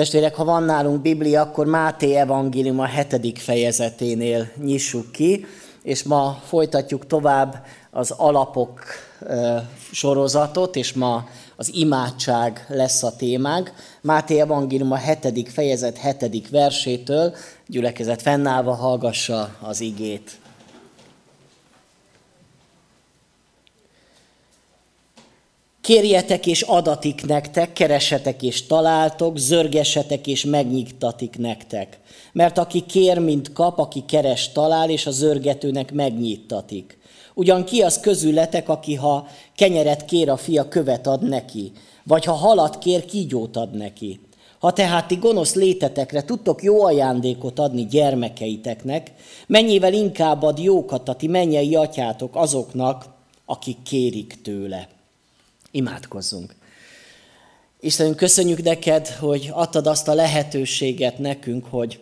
Testvérek, ha van nálunk Biblia, akkor Máté evangélium a hetedik fejezeténél nyissuk ki, és ma folytatjuk tovább az alapok sorozatot, és ma az imádság lesz a témánk. Máté evangélium a hetedik fejezet hetedik versétől, gyülekezet fennállva hallgassa az igét. Kérjetek és adatik nektek, keresetek és találtok, zörgesetek és megnyitatik nektek. Mert aki kér, mint kap, aki keres, talál, és a zörgetőnek megnyittatik. Ugyan ki az közületek, aki ha kenyeret kér a fia, követ ad neki, vagy ha halat kér, kígyót ad neki. Ha tehát ti gonosz létetekre tudtok jó ajándékot adni gyermekeiteknek, mennyivel inkább ad jókat a ti mennyei atyátok azoknak, akik kérik tőle. Imádkozzunk. Istenünk, köszönjük neked, hogy adtad azt a lehetőséget nekünk, hogy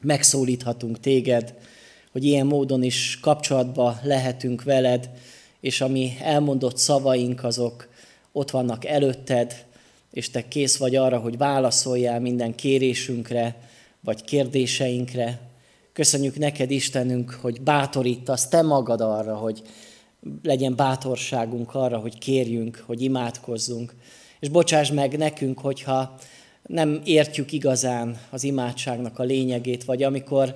megszólíthatunk téged, hogy ilyen módon is kapcsolatba lehetünk veled, és ami elmondott szavaink, azok ott vannak előtted, és te kész vagy arra, hogy válaszoljál minden kérésünkre, vagy kérdéseinkre. Köszönjük neked, Istenünk, hogy bátorítasz te magad arra, hogy legyen bátorságunk arra, hogy kérjünk, hogy imádkozzunk. És bocsáss meg nekünk, hogyha nem értjük igazán az imádságnak a lényegét, vagy amikor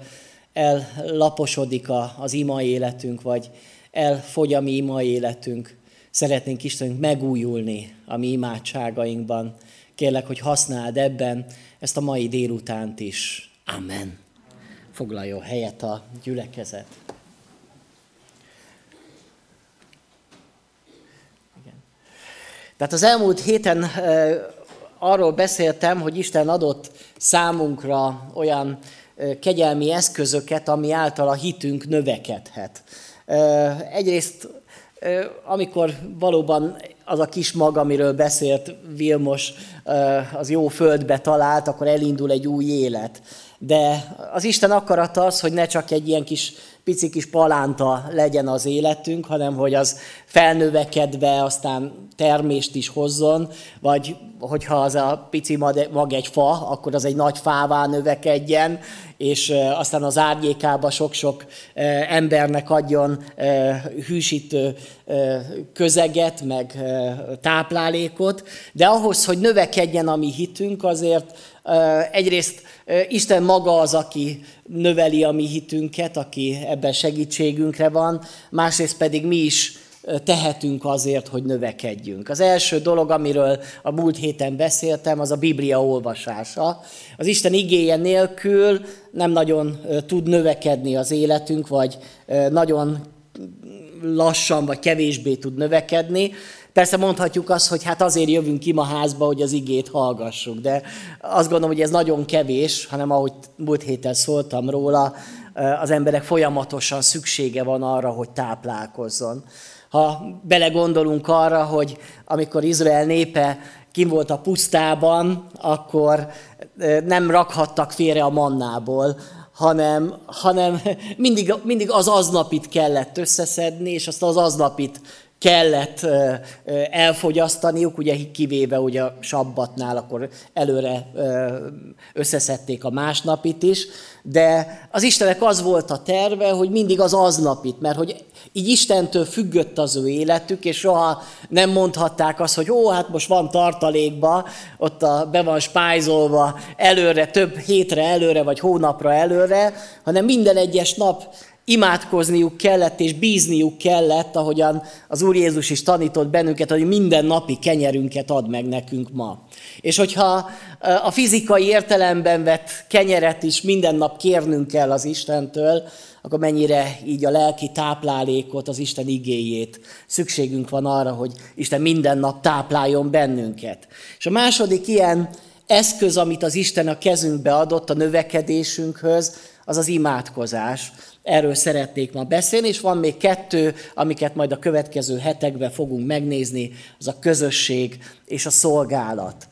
ellaposodik az ima életünk, vagy elfogy a mi ima életünk, szeretnénk Istenünk megújulni a mi imádságainkban. Kérlek, hogy használd ebben ezt a mai délutánt is. Amen. Foglaljon helyet a gyülekezet. Tehát az elmúlt héten arról beszéltem, hogy Isten adott számunkra olyan kegyelmi eszközöket, ami által a hitünk növekedhet. Egyrészt, amikor valóban az a kis mag, amiről beszélt Vilmos, az jó földbe talált, akkor elindul egy új élet. De az Isten akarata az, hogy ne csak egy ilyen kis pici kis palánta legyen az életünk, hanem hogy az felnövekedve aztán termést is hozzon, vagy hogyha az a pici mag egy fa, akkor az egy nagy fává növekedjen, és aztán az árnyékába sok-sok embernek adjon hűsítő közeget, meg táplálékot, de ahhoz, hogy növekedjen a mi hitünk, azért egyrészt Isten maga az, aki növeli a mi hitünket, aki ebben segítségünkre van, másrészt pedig mi is tehetünk azért, hogy növekedjünk. Az első dolog, amiről a múlt héten beszéltem, az a Biblia olvasása. Az Isten igéje nélkül nem nagyon tud növekedni az életünk, vagy nagyon lassan, vagy kevésbé tud növekedni. Persze mondhatjuk azt, hogy hát azért jövünk ki ma házba, hogy az igét hallgassuk, de azt gondolom, hogy ez nagyon kevés, hanem ahogy múlt héten szóltam róla, az emberek folyamatosan szüksége van arra, hogy táplálkozzon. Ha belegondolunk arra, hogy amikor Izrael népe kim volt a pusztában, akkor nem rakhattak félre a mannából, hanem, hanem mindig, mindig az aznapit kellett összeszedni, és azt az aznapit kellett elfogyasztaniuk, ugye kivéve ugye a sabbatnál, akkor előre összeszedték a másnapit is, de az Istenek az volt a terve, hogy mindig az aznapit, mert hogy így Istentől függött az ő életük, és soha nem mondhatták azt, hogy ó, hát most van tartalékba, ott a, be van spájzolva előre, több hétre előre, vagy hónapra előre, hanem minden egyes nap imádkozniuk kellett, és bízniuk kellett, ahogyan az Úr Jézus is tanított bennünket, hogy minden napi kenyerünket ad meg nekünk ma. És hogyha a fizikai értelemben vett kenyeret is minden nap kérnünk kell az Istentől, akkor mennyire így a lelki táplálékot, az Isten igéjét szükségünk van arra, hogy Isten minden nap tápláljon bennünket. És a második ilyen eszköz, amit az Isten a kezünkbe adott a növekedésünkhöz, az az imádkozás. Erről szeretnék ma beszélni, és van még kettő, amiket majd a következő hetekben fogunk megnézni, az a közösség és a szolgálat.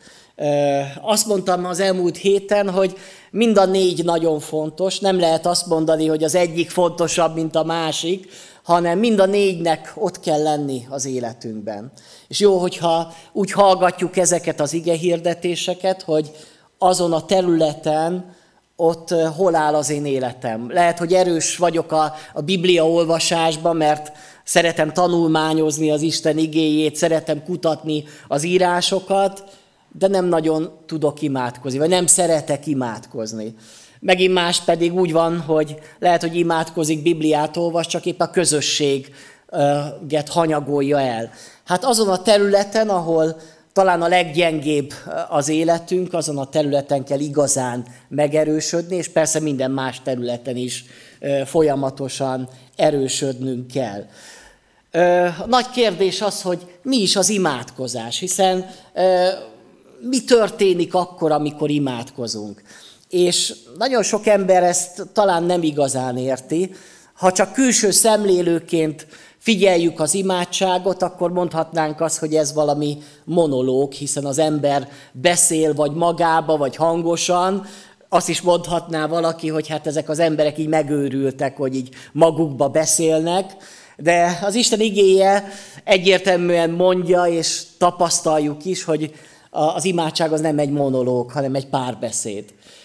Azt mondtam az elmúlt héten, hogy mind a négy nagyon fontos, nem lehet azt mondani, hogy az egyik fontosabb, mint a másik, hanem mind a négynek ott kell lenni az életünkben. És jó, hogyha úgy hallgatjuk ezeket az ige hirdetéseket, hogy azon a területen, ott hol áll az én életem. Lehet, hogy erős vagyok a, a Biblia olvasásban, mert szeretem tanulmányozni az Isten igéjét, szeretem kutatni az írásokat, de nem nagyon tudok imádkozni, vagy nem szeretek imádkozni. Megint más pedig úgy van, hogy lehet, hogy imádkozik, Bibliát olvas, csak épp a közösséget hanyagolja el. Hát azon a területen, ahol talán a leggyengébb az életünk, azon a területen kell igazán megerősödni, és persze minden más területen is folyamatosan erősödnünk kell. A nagy kérdés az, hogy mi is az imádkozás, hiszen mi történik akkor, amikor imádkozunk. És nagyon sok ember ezt talán nem igazán érti. Ha csak külső szemlélőként figyeljük az imádságot, akkor mondhatnánk azt, hogy ez valami monológ, hiszen az ember beszél vagy magába, vagy hangosan, azt is mondhatná valaki, hogy hát ezek az emberek így megőrültek, hogy így magukba beszélnek, de az Isten igéje egyértelműen mondja, és tapasztaljuk is, hogy az imádság az nem egy monológ, hanem egy párbeszéd.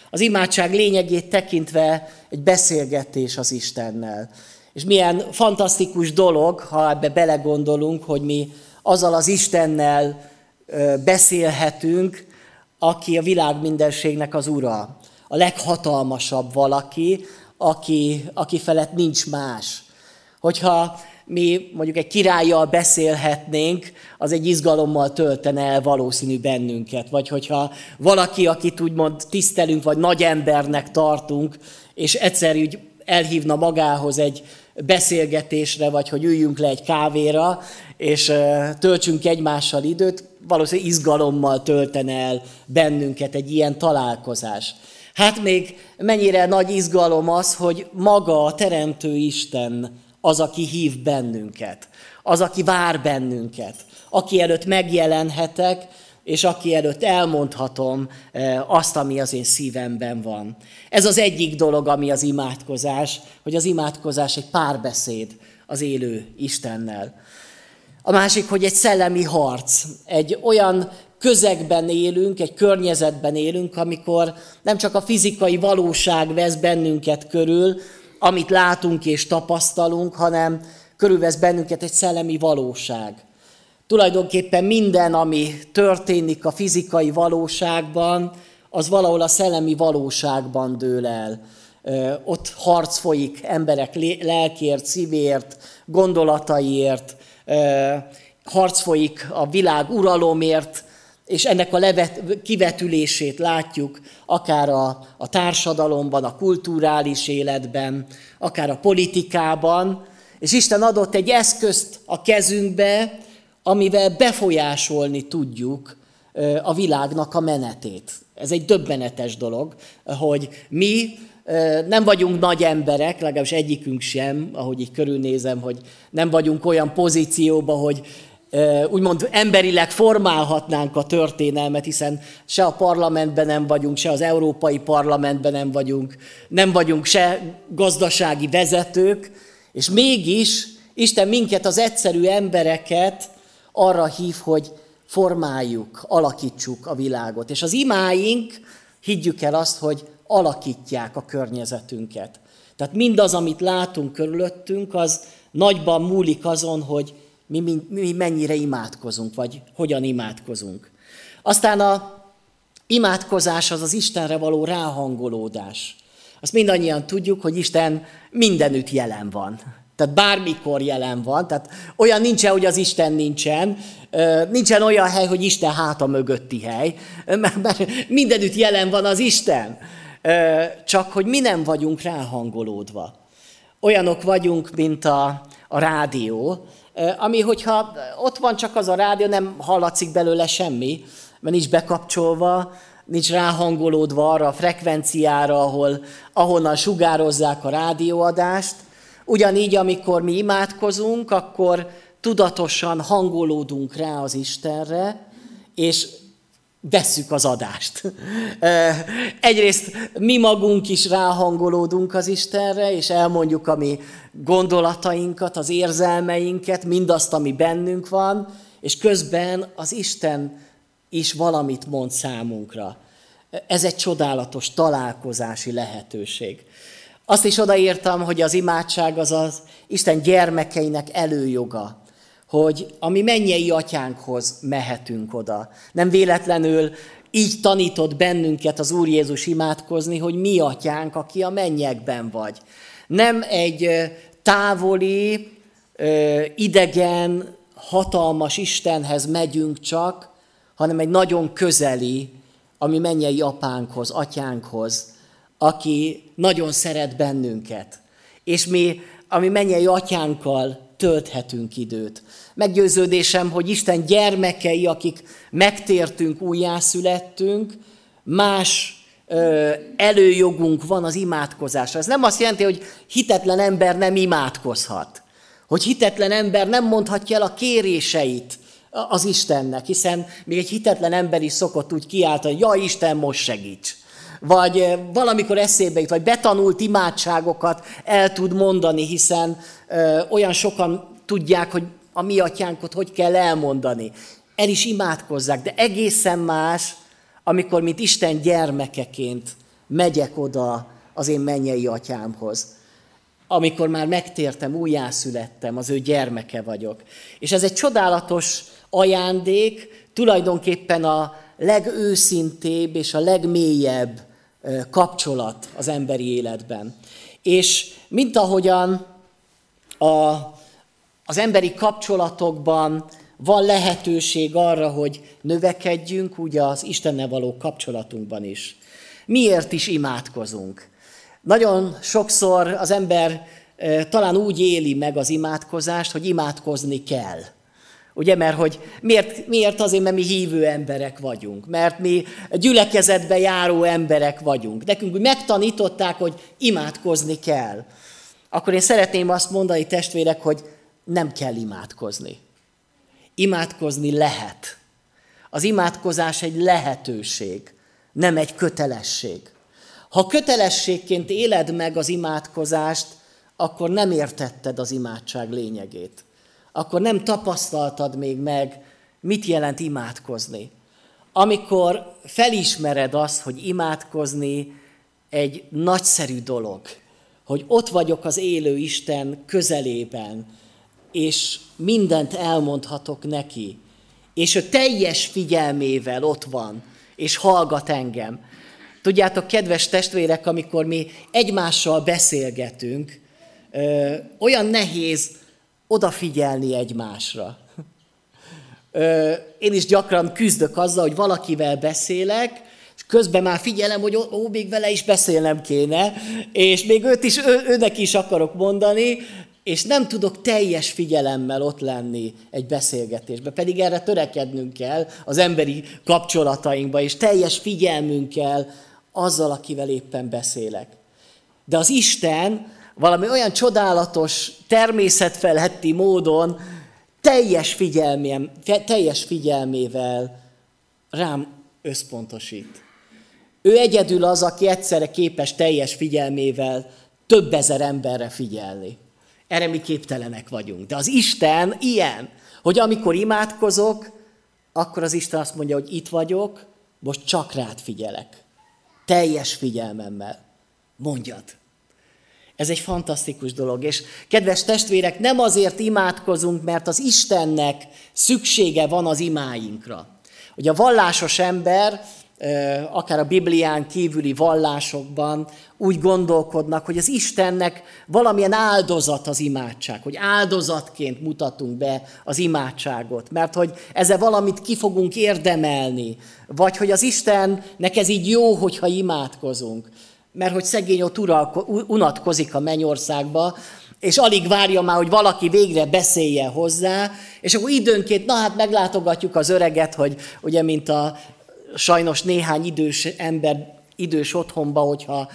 Az imádság lényegét tekintve egy beszélgetés az Istennel. És milyen fantasztikus dolog, ha ebbe belegondolunk, hogy mi azzal az Istennel beszélhetünk, aki a világ mindenségnek az ura. A leghatalmasabb valaki, aki, aki felett nincs más. Hogyha mi mondjuk egy királlyal beszélhetnénk, az egy izgalommal töltene el valószínű bennünket. Vagy hogyha valaki, akit úgymond tisztelünk, vagy nagy embernek tartunk, és egyszer úgy elhívna magához egy beszélgetésre, vagy hogy üljünk le egy kávéra, és töltsünk egymással időt, valószínűleg izgalommal töltene el bennünket egy ilyen találkozás. Hát még mennyire nagy izgalom az, hogy maga a Teremtő Isten az, aki hív bennünket, az, aki vár bennünket, aki előtt megjelenhetek, és aki előtt elmondhatom eh, azt, ami az én szívemben van. Ez az egyik dolog, ami az imádkozás, hogy az imádkozás egy párbeszéd az élő Istennel. A másik, hogy egy szellemi harc, egy olyan közegben élünk, egy környezetben élünk, amikor nem csak a fizikai valóság vesz bennünket körül, amit látunk és tapasztalunk, hanem körülvesz bennünket egy szellemi valóság. Tulajdonképpen minden, ami történik a fizikai valóságban, az valahol a szellemi valóságban dől el. Ott harc folyik emberek lelkért, szívért, gondolataiért, harc folyik a világ uralomért, és ennek a levet, kivetülését látjuk akár a, a társadalomban, a kulturális életben, akár a politikában, és Isten adott egy eszközt a kezünkbe, amivel befolyásolni tudjuk a világnak a menetét. Ez egy döbbenetes dolog, hogy mi nem vagyunk nagy emberek, legalábbis egyikünk sem, ahogy így körülnézem, hogy nem vagyunk olyan pozícióban, hogy úgymond emberileg formálhatnánk a történelmet, hiszen se a parlamentben nem vagyunk, se az Európai Parlamentben nem vagyunk, nem vagyunk se gazdasági vezetők, és mégis Isten minket, az egyszerű embereket arra hív, hogy formáljuk, alakítsuk a világot. És az imáink, higgyük el azt, hogy alakítják a környezetünket. Tehát mindaz, amit látunk körülöttünk, az nagyban múlik azon, hogy mi, mi, mi mennyire imádkozunk, vagy hogyan imádkozunk. Aztán a imádkozás az az Istenre való ráhangolódás. Azt mindannyian tudjuk, hogy Isten mindenütt jelen van. Tehát bármikor jelen van, tehát olyan nincsen, hogy az Isten nincsen, nincsen olyan hely, hogy Isten háta mögötti hely, mert mindenütt jelen van az Isten. Csak hogy mi nem vagyunk ráhangolódva. Olyanok vagyunk, mint a, a rádió, ami, hogyha ott van csak az a rádió, nem hallatszik belőle semmi, mert nincs bekapcsolva, nincs ráhangolódva arra a frekvenciára, ahol, ahonnan sugározzák a rádióadást, Ugyanígy, amikor mi imádkozunk, akkor tudatosan hangolódunk rá az Istenre, és vesszük az adást. Egyrészt mi magunk is ráhangolódunk az Istenre, és elmondjuk a mi gondolatainkat, az érzelmeinket, mindazt, ami bennünk van, és közben az Isten is valamit mond számunkra. Ez egy csodálatos találkozási lehetőség. Azt is odaírtam, hogy az imádság az az Isten gyermekeinek előjoga, hogy a mi mennyei atyánkhoz mehetünk oda. Nem véletlenül így tanított bennünket az Úr Jézus imádkozni, hogy mi atyánk, aki a mennyekben vagy. Nem egy távoli, idegen, hatalmas Istenhez megyünk csak, hanem egy nagyon közeli, ami mennyei apánkhoz, atyánkhoz, aki nagyon szeret bennünket. És mi, ami mennyei atyánkkal tölthetünk időt. Meggyőződésem, hogy Isten gyermekei, akik megtértünk, újjászülettünk, más ö, előjogunk van az imádkozásra. Ez nem azt jelenti, hogy hitetlen ember nem imádkozhat. Hogy hitetlen ember nem mondhatja el a kéréseit az Istennek, hiszen még egy hitetlen ember is szokott úgy kiáltani, ja Isten, most segíts! Vagy valamikor eszébe jut, vagy betanult imádságokat el tud mondani, hiszen ö, olyan sokan tudják, hogy a mi atyánkot hogy kell elmondani. El is imádkozzák, de egészen más, amikor, mint Isten gyermekeként megyek oda az én mennyei atyámhoz. Amikor már megtértem, újjászülettem, az ő gyermeke vagyok. És ez egy csodálatos ajándék, tulajdonképpen a legőszintébb és a legmélyebb kapcsolat az emberi életben. És mint ahogyan a, az emberi kapcsolatokban van lehetőség arra, hogy növekedjünk, ugye az Istennel való kapcsolatunkban is. Miért is imádkozunk? Nagyon sokszor az ember talán úgy éli meg az imádkozást, hogy imádkozni kell. Ugye, mert hogy miért, miért azért, mert mi hívő emberek vagyunk, mert mi gyülekezetbe járó emberek vagyunk. Nekünk megtanították, hogy imádkozni kell. Akkor én szeretném azt mondani, testvérek, hogy nem kell imádkozni. Imádkozni lehet. Az imádkozás egy lehetőség, nem egy kötelesség. Ha kötelességként éled meg az imádkozást, akkor nem értetted az imádság lényegét. Akkor nem tapasztaltad még meg, mit jelent imádkozni. Amikor felismered azt, hogy imádkozni egy nagyszerű dolog, hogy ott vagyok az élő Isten közelében, és mindent elmondhatok neki, és ő teljes figyelmével ott van, és hallgat engem. Tudjátok, kedves testvérek, amikor mi egymással beszélgetünk, olyan nehéz odafigyelni egymásra. Én is gyakran küzdök azzal, hogy valakivel beszélek, és közben már figyelem, hogy ó, még vele is beszélnem kéne, és még őt is, ő, őnek is akarok mondani, és nem tudok teljes figyelemmel ott lenni egy beszélgetésben, pedig erre törekednünk kell az emberi kapcsolatainkba, és teljes figyelmünkkel azzal, akivel éppen beszélek. De az Isten valami olyan csodálatos, természetfeletti módon teljes, figyelmém, teljes figyelmével rám összpontosít. Ő egyedül az, aki egyszerre képes teljes figyelmével több ezer emberre figyelni. Erre mi képtelenek vagyunk. De az Isten ilyen, hogy amikor imádkozok, akkor az Isten azt mondja, hogy itt vagyok, most csak rád figyelek. Teljes figyelmemmel. Mondjad. Ez egy fantasztikus dolog. És kedves testvérek, nem azért imádkozunk, mert az Istennek szüksége van az imáinkra. Ugye a vallásos ember akár a Biblián kívüli vallásokban úgy gondolkodnak, hogy az Istennek valamilyen áldozat az imádság, hogy áldozatként mutatunk be az imádságot, mert hogy ezzel valamit ki fogunk érdemelni, vagy hogy az Istennek ez így jó, hogyha imádkozunk, mert hogy szegény ott uralko, unatkozik a mennyországba, és alig várja már, hogy valaki végre beszélje hozzá, és akkor időnként, na hát meglátogatjuk az öreget, hogy ugye, mint a sajnos néhány idős ember idős otthonba, hogyha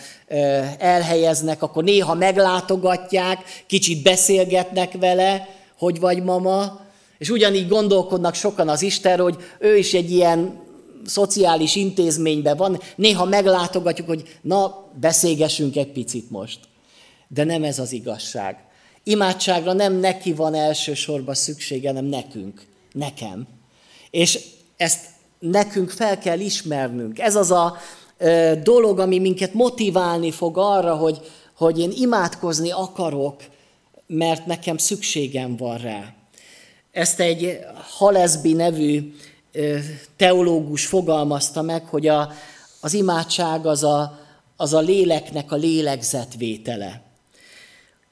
elhelyeznek, akkor néha meglátogatják, kicsit beszélgetnek vele, hogy vagy mama, és ugyanígy gondolkodnak sokan az Istenről, hogy ő is egy ilyen szociális intézményben van, néha meglátogatjuk, hogy na, beszélgessünk egy picit most. De nem ez az igazság. Imádságra nem neki van elsősorban szüksége, hanem nekünk, nekem. És ezt nekünk fel kell ismernünk. Ez az a, dolog, ami minket motiválni fog arra, hogy, hogy én imádkozni akarok, mert nekem szükségem van rá. Ezt egy Halesby nevű teológus fogalmazta meg, hogy a, az imádság az a, az a léleknek a lélegzetvétele.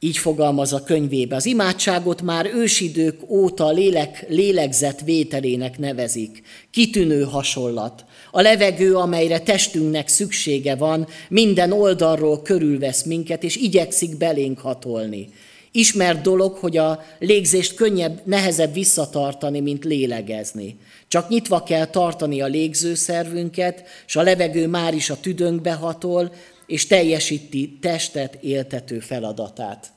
Így fogalmaz a könyvébe. Az imádságot már ősidők óta a lélek lélegzet vételének nevezik. Kitűnő hasonlat. A levegő, amelyre testünknek szüksége van, minden oldalról körülvesz minket, és igyekszik belénk hatolni. Ismert dolog, hogy a légzést könnyebb, nehezebb visszatartani, mint lélegezni. Csak nyitva kell tartani a légzőszervünket, és a levegő már is a tüdőnkbe hatol, és teljesíti testet éltető feladatát.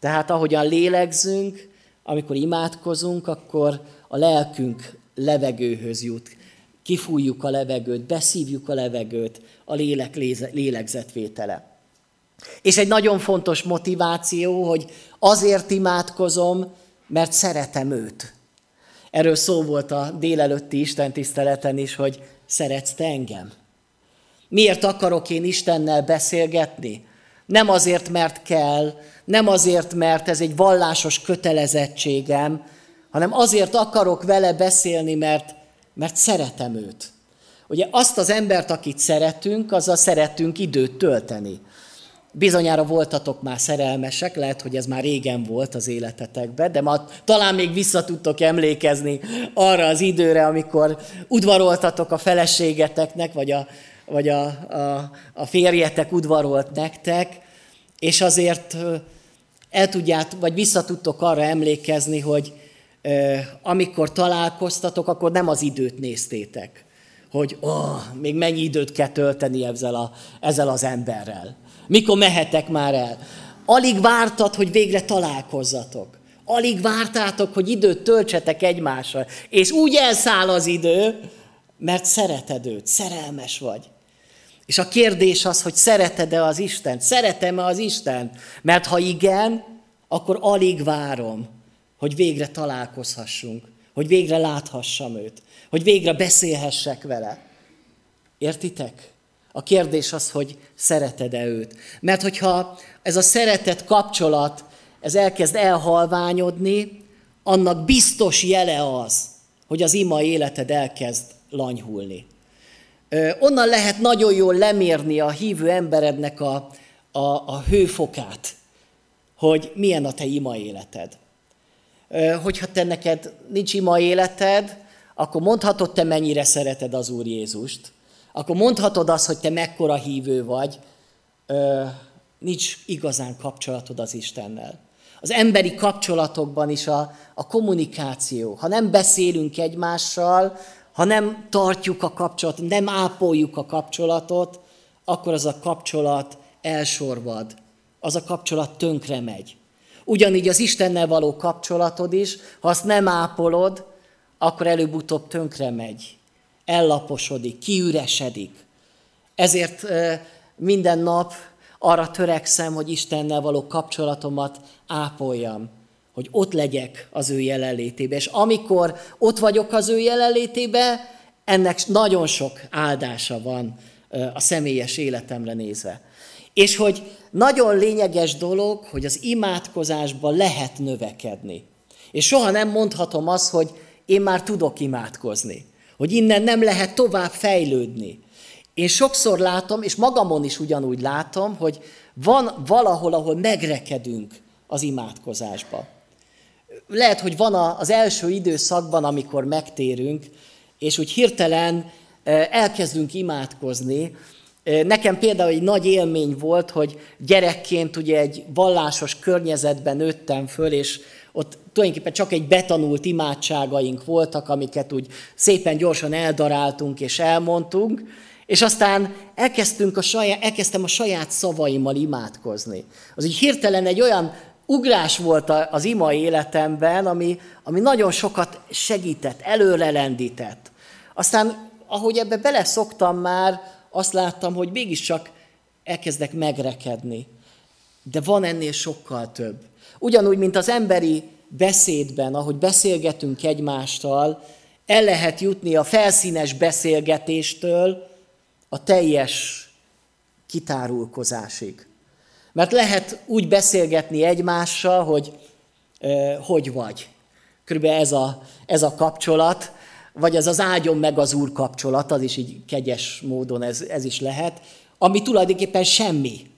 Tehát ahogyan lélegzünk, amikor imádkozunk, akkor a lelkünk levegőhöz jut. Kifújjuk a levegőt, beszívjuk a levegőt, a lélek lélegzetvétele. És egy nagyon fontos motiváció, hogy azért imádkozom, mert szeretem őt. Erről szó volt a délelőtti Isten tiszteleten is, hogy szeretsz te engem. Miért akarok én Istennel beszélgetni? Nem azért, mert kell, nem azért, mert ez egy vallásos kötelezettségem, hanem azért akarok vele beszélni, mert, mert szeretem őt. Ugye azt az embert, akit szeretünk, azzal szeretünk időt tölteni. Bizonyára voltatok már szerelmesek, lehet, hogy ez már régen volt az életetekben, de ma talán még vissza tudtok emlékezni arra az időre, amikor udvaroltatok a feleségeteknek, vagy a, vagy a, a, a férjetek udvarolt nektek, és azért el tudját, vagy vissza tudtok arra emlékezni, hogy amikor találkoztatok, akkor nem az időt néztétek, hogy oh, még mennyi időt kell tölteni ezzel, a, ezzel az emberrel mikor mehetek már el? Alig vártad, hogy végre találkozzatok. Alig vártátok, hogy időt töltsetek egymással. És úgy elszáll az idő, mert szereted őt, szerelmes vagy. És a kérdés az, hogy szereted-e az Istent? Szeretem-e az Istent? Mert ha igen, akkor alig várom, hogy végre találkozhassunk, hogy végre láthassam őt, hogy végre beszélhessek vele. Értitek? A kérdés az, hogy szereted-e őt. Mert hogyha ez a szeretet kapcsolat, ez elkezd elhalványodni, annak biztos jele az, hogy az ima életed elkezd lanyhulni. Onnan lehet nagyon jól lemérni a hívő emberednek a, a, a hőfokát, hogy milyen a te ima életed. Hogyha te neked nincs ima életed, akkor mondhatod te mennyire szereted az Úr Jézust, akkor mondhatod azt, hogy te mekkora hívő vagy, ö, nincs igazán kapcsolatod az Istennel. Az emberi kapcsolatokban is a, a kommunikáció, ha nem beszélünk egymással, ha nem tartjuk a kapcsolatot, nem ápoljuk a kapcsolatot, akkor az a kapcsolat elsorvad, az a kapcsolat tönkre megy. Ugyanígy az Istennel való kapcsolatod is, ha azt nem ápolod, akkor előbb-utóbb tönkre megy ellaposodik, kiüresedik. Ezért minden nap arra törekszem, hogy Istennel való kapcsolatomat ápoljam, hogy ott legyek az ő jelenlétébe. És amikor ott vagyok az ő jelenlétébe, ennek nagyon sok áldása van a személyes életemre nézve. És hogy nagyon lényeges dolog, hogy az imádkozásban lehet növekedni. És soha nem mondhatom azt, hogy én már tudok imádkozni hogy innen nem lehet tovább fejlődni. Én sokszor látom, és magamon is ugyanúgy látom, hogy van valahol, ahol megrekedünk az imádkozásba. Lehet, hogy van az első időszakban, amikor megtérünk, és úgy hirtelen elkezdünk imádkozni. Nekem például egy nagy élmény volt, hogy gyerekként ugye egy vallásos környezetben nőttem föl, és ott tulajdonképpen csak egy betanult imádságaink voltak, amiket úgy szépen gyorsan eldaráltunk és elmondtunk, és aztán elkezdtünk a saját, elkezdtem a saját szavaimmal imádkozni. Az így hirtelen egy olyan ugrás volt az ima életemben, ami, ami nagyon sokat segített, előre lendített. Aztán, ahogy ebbe beleszoktam már, azt láttam, hogy mégiscsak elkezdek megrekedni. De van ennél sokkal több. Ugyanúgy, mint az emberi beszédben, ahogy beszélgetünk egymással, el lehet jutni a felszínes beszélgetéstől a teljes kitárulkozásig. Mert lehet úgy beszélgetni egymással, hogy hogy vagy. Körülbelül ez a, ez a kapcsolat, vagy ez az ágyon meg az úr kapcsolat, az is így kegyes módon ez, ez is lehet, ami tulajdonképpen semmi.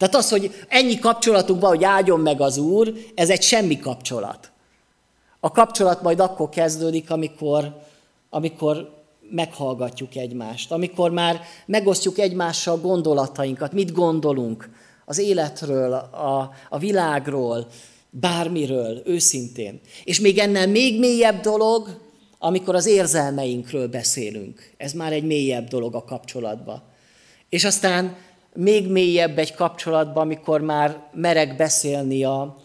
Tehát az, hogy ennyi kapcsolatunk van, hogy áldjon meg az Úr, ez egy semmi kapcsolat. A kapcsolat majd akkor kezdődik, amikor, amikor meghallgatjuk egymást, amikor már megosztjuk egymással gondolatainkat, mit gondolunk az életről, a, a világról, bármiről, őszintén. És még ennél még mélyebb dolog, amikor az érzelmeinkről beszélünk. Ez már egy mélyebb dolog a kapcsolatban. És aztán még mélyebb egy kapcsolatban, amikor már merek beszélni a,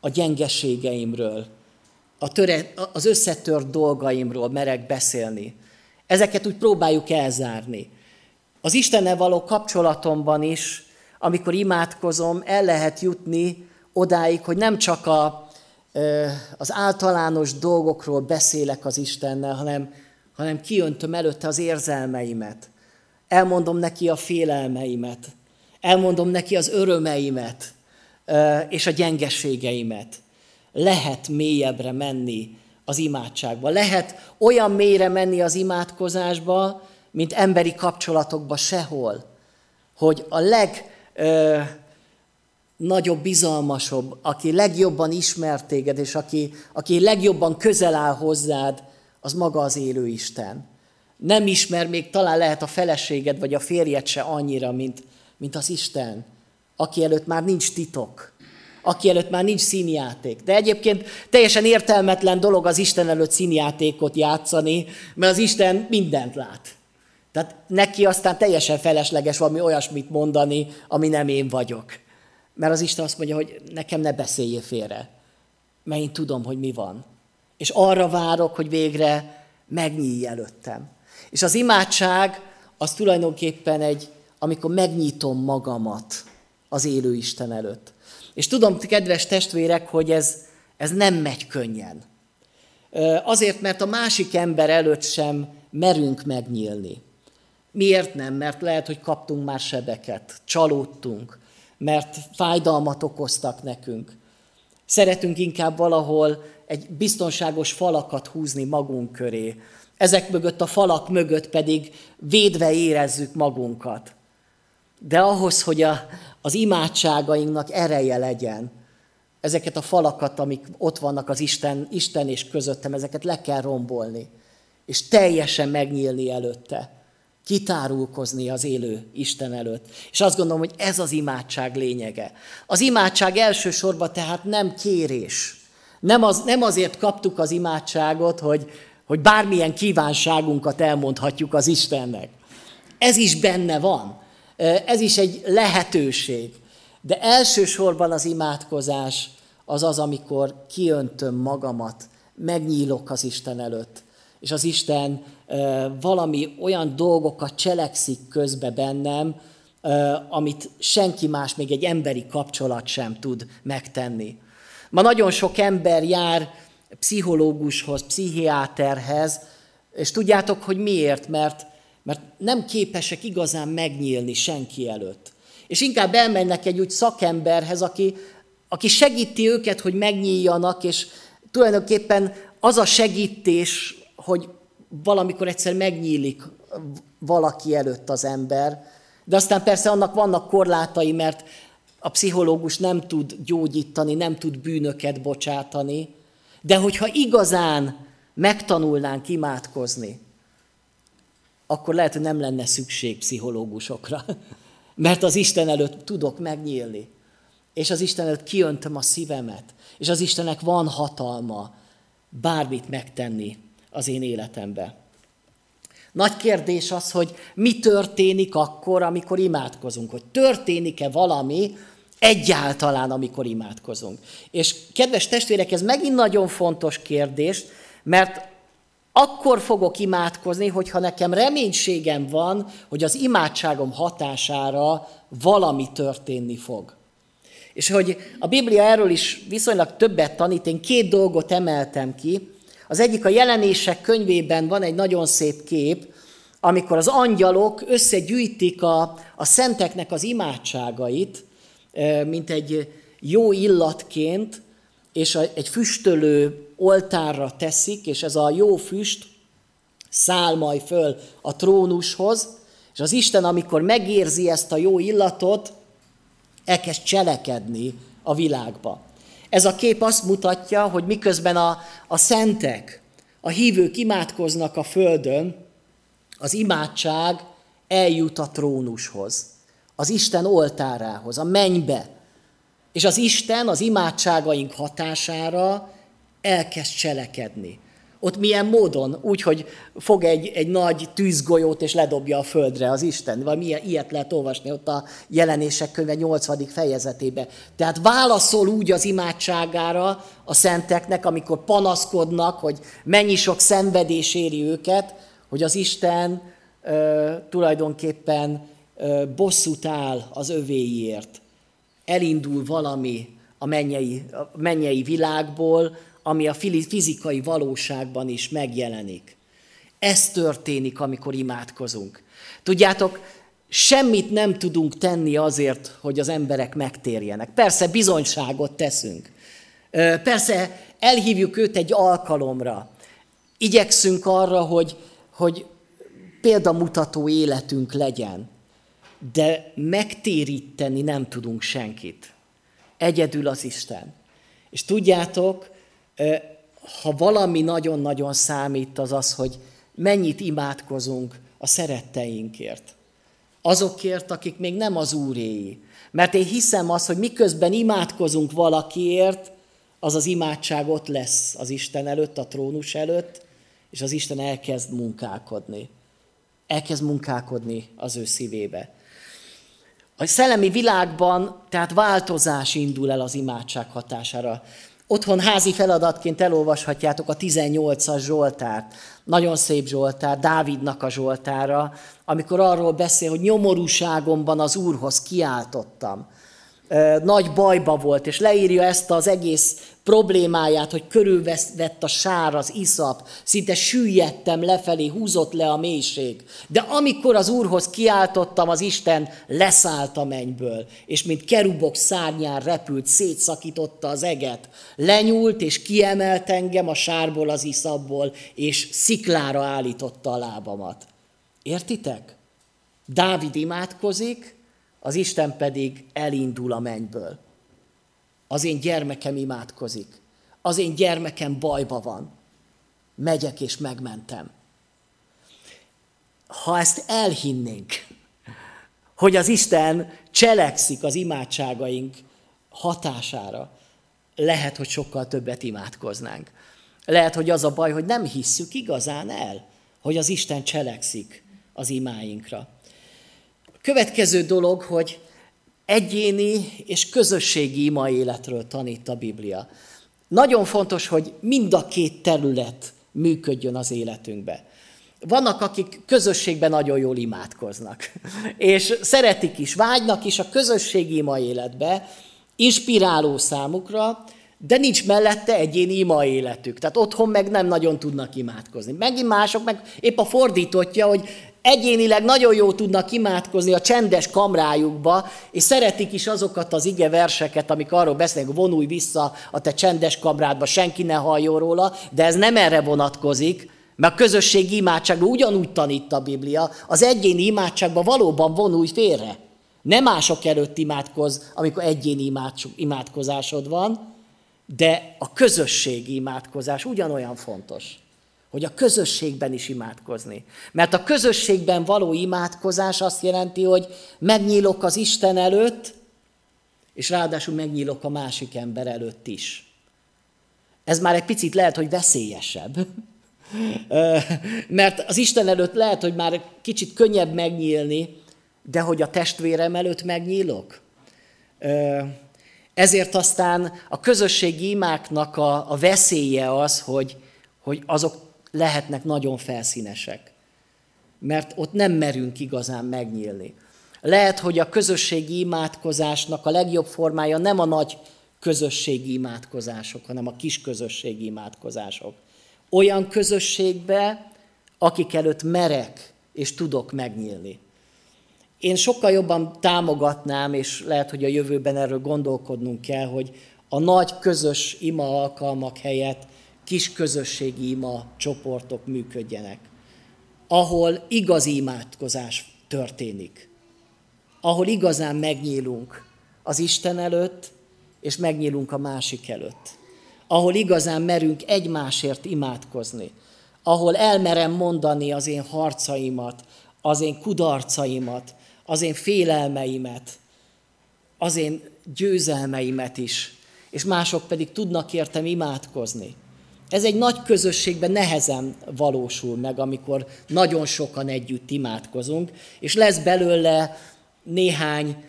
a gyengeségeimről, a töre, az összetört dolgaimról merek beszélni. Ezeket úgy próbáljuk elzárni. Az Istennel való kapcsolatomban is, amikor imádkozom, el lehet jutni odáig, hogy nem csak a, az általános dolgokról beszélek az Istennel, hanem, hanem kiöntöm előtte az érzelmeimet. Elmondom neki a félelmeimet, elmondom neki az örömeimet és a gyengeségeimet. Lehet mélyebbre menni az imádságba. Lehet olyan mélyre menni az imádkozásba, mint emberi kapcsolatokba sehol. Hogy a legnagyobb bizalmasabb, aki legjobban ismer téged, és aki, aki legjobban közel áll hozzád, az maga az élő Isten. Nem ismer még talán lehet a feleséged vagy a férjed se annyira, mint, mint az Isten, aki előtt már nincs titok, aki előtt már nincs színjáték. De egyébként teljesen értelmetlen dolog az Isten előtt színjátékot játszani, mert az Isten mindent lát. Tehát neki aztán teljesen felesleges valami olyasmit mondani, ami nem én vagyok. Mert az Isten azt mondja, hogy nekem ne beszéljél félre, mert én tudom, hogy mi van. És arra várok, hogy végre megnyílj előttem. És az imádság az tulajdonképpen egy, amikor megnyitom magamat az élő Isten előtt. És tudom, kedves testvérek, hogy ez, ez nem megy könnyen. Azért, mert a másik ember előtt sem merünk megnyílni. Miért nem? Mert lehet, hogy kaptunk már sebeket, csalódtunk, mert fájdalmat okoztak nekünk. Szeretünk inkább valahol egy biztonságos falakat húzni magunk köré. Ezek mögött a falak mögött pedig védve érezzük magunkat. De ahhoz, hogy a, az imádságainknak ereje legyen, ezeket a falakat, amik ott vannak az Isten, Isten és közöttem, ezeket le kell rombolni, és teljesen megnyílni előtte, kitárulkozni az élő Isten előtt. És azt gondolom, hogy ez az imádság lényege. Az imádság elsősorban tehát nem kérés. Nem, az, nem azért kaptuk az imádságot, hogy, hogy bármilyen kívánságunkat elmondhatjuk az Istennek. Ez is benne van. Ez is egy lehetőség. De elsősorban az imádkozás az az, amikor kiöntöm magamat, megnyílok az Isten előtt, és az Isten valami olyan dolgokat cselekszik közbe bennem, amit senki más, még egy emberi kapcsolat sem tud megtenni. Ma nagyon sok ember jár pszichológushoz, pszichiáterhez, és tudjátok, hogy miért? Mert mert nem képesek igazán megnyílni senki előtt. És inkább elmennek egy úgy szakemberhez, aki, aki segíti őket, hogy megnyíljanak, és tulajdonképpen az a segítés, hogy valamikor egyszer megnyílik valaki előtt az ember, de aztán persze annak vannak korlátai, mert a pszichológus nem tud gyógyítani, nem tud bűnöket bocsátani, de hogyha igazán megtanulnánk imádkozni, akkor lehet, hogy nem lenne szükség pszichológusokra. Mert az Isten előtt tudok megnyílni. És az Isten előtt kiöntöm a szívemet. És az Istennek van hatalma bármit megtenni az én életembe. Nagy kérdés az, hogy mi történik akkor, amikor imádkozunk. Hogy történik-e valami egyáltalán, amikor imádkozunk. És kedves testvérek, ez megint nagyon fontos kérdés, mert akkor fogok imádkozni, hogyha nekem reménységem van, hogy az imádságom hatására valami történni fog. És hogy a Biblia erről is viszonylag többet tanít, én két dolgot emeltem ki. Az egyik a jelenések könyvében van egy nagyon szép kép, amikor az angyalok összegyűjtik a, a szenteknek az imádságait, mint egy jó illatként, és egy füstölő oltárra teszik, és ez a jó füst száll majd föl a trónushoz, és az Isten, amikor megérzi ezt a jó illatot, elkezd cselekedni a világba. Ez a kép azt mutatja, hogy miközben a, a szentek, a hívők imádkoznak a földön, az imádság eljut a trónushoz, az Isten oltárához, a mennybe. És az Isten az imádságaink hatására elkezd cselekedni. Ott milyen módon? Úgy, hogy fog egy, egy nagy tűzgolyót és ledobja a földre az Isten. Vagy milyen, ilyet lehet olvasni ott a jelenések könyve 8. fejezetébe. Tehát válaszol úgy az imádságára a szenteknek, amikor panaszkodnak, hogy mennyi sok szenvedés éri őket, hogy az Isten ö, tulajdonképpen bosszút áll az övéiért. Elindul valami a mennyei, a mennyei világból, ami a fizikai valóságban is megjelenik. Ez történik, amikor imádkozunk. Tudjátok, semmit nem tudunk tenni azért, hogy az emberek megtérjenek. Persze bizonyságot teszünk. Persze elhívjuk őt egy alkalomra. Igyekszünk arra, hogy, hogy példamutató életünk legyen. De megtéríteni nem tudunk senkit. Egyedül az Isten. És tudjátok, ha valami nagyon-nagyon számít, az az, hogy mennyit imádkozunk a szeretteinkért. Azokért, akik még nem az úréi. Mert én hiszem azt, hogy miközben imádkozunk valakiért, az az imádság ott lesz az Isten előtt, a trónus előtt, és az Isten elkezd munkálkodni. Elkezd munkálkodni az ő szívébe. A szellemi világban tehát változás indul el az imádság hatására. Otthon házi feladatként elolvashatjátok a 18-as Zsoltárt. Nagyon szép Zsoltár, Dávidnak a Zsoltára, amikor arról beszél, hogy nyomorúságomban az Úrhoz kiáltottam nagy bajba volt, és leírja ezt az egész problémáját, hogy körülvett a sár, az iszap, szinte süllyedtem lefelé, húzott le a mélység. De amikor az Úrhoz kiáltottam, az Isten leszállt a mennyből, és mint kerubok szárnyán repült, szétszakította az eget, lenyúlt és kiemelt engem a sárból, az iszapból, és sziklára állította a lábamat. Értitek? Dávid imádkozik, az Isten pedig elindul a mennyből. Az én gyermekem imádkozik. Az én gyermekem bajba van. Megyek és megmentem. Ha ezt elhinnénk, hogy az Isten cselekszik az imádságaink hatására, lehet, hogy sokkal többet imádkoznánk. Lehet, hogy az a baj, hogy nem hisszük igazán el, hogy az Isten cselekszik az imáinkra. Következő dolog, hogy egyéni és közösségi ima életről tanít a Biblia. Nagyon fontos, hogy mind a két terület működjön az életünkbe. Vannak, akik közösségben nagyon jól imádkoznak, és szeretik is, vágynak is a közösségi ima életbe, inspiráló számukra, de nincs mellette egyéni ima életük. Tehát otthon meg nem nagyon tudnak imádkozni. Megint mások meg épp a fordítottja, hogy egyénileg nagyon jó tudnak imádkozni a csendes kamrájukba, és szeretik is azokat az ige verseket, amik arról beszélnek, vonulj vissza a te csendes kamrádba, senki ne halljon róla, de ez nem erre vonatkozik, mert a közösségi imádságban ugyanúgy tanít a Biblia, az egyéni imádságban valóban vonulj félre. Nem mások előtt imádkozz, amikor egyéni imádkozásod van, de a közösségi imádkozás ugyanolyan fontos hogy a közösségben is imádkozni. Mert a közösségben való imádkozás azt jelenti, hogy megnyílok az Isten előtt, és ráadásul megnyílok a másik ember előtt is. Ez már egy picit lehet, hogy veszélyesebb. Mert az Isten előtt lehet, hogy már kicsit könnyebb megnyílni, de hogy a testvérem előtt megnyílok. Ezért aztán a közösségi imáknak a, a veszélye az, hogy, hogy azok lehetnek nagyon felszínesek, mert ott nem merünk igazán megnyílni. Lehet, hogy a közösségi imádkozásnak a legjobb formája nem a nagy közösségi imádkozások, hanem a kis közösségi imádkozások. Olyan közösségbe, akik előtt merek és tudok megnyílni. Én sokkal jobban támogatnám, és lehet, hogy a jövőben erről gondolkodnunk kell, hogy a nagy közös ima alkalmak helyett kis közösségi ima csoportok működjenek, ahol igazi imádkozás történik, ahol igazán megnyílunk az Isten előtt, és megnyílunk a másik előtt, ahol igazán merünk egymásért imádkozni, ahol elmerem mondani az én harcaimat, az én kudarcaimat, az én félelmeimet, az én győzelmeimet is, és mások pedig tudnak értem imádkozni. Ez egy nagy közösségben nehezen valósul meg, amikor nagyon sokan együtt imádkozunk, és lesz belőle néhány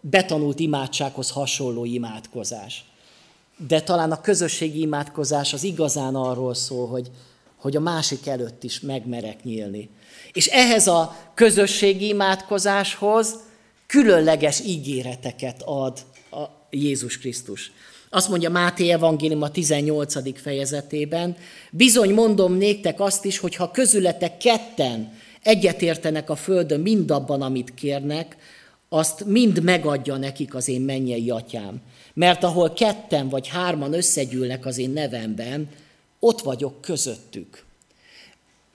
betanult imádsághoz hasonló imádkozás. De talán a közösségi imádkozás az igazán arról szól, hogy, hogy a másik előtt is megmerek nyílni. És ehhez a közösségi imádkozáshoz különleges ígéreteket ad a Jézus Krisztus. Azt mondja Máté Evangélium a 18. fejezetében, bizony mondom néktek azt is, hogy ha közületek ketten egyetértenek a földön mindabban, amit kérnek, azt mind megadja nekik az én mennyei atyám. Mert ahol ketten vagy hárman összegyűlnek az én nevemben, ott vagyok közöttük.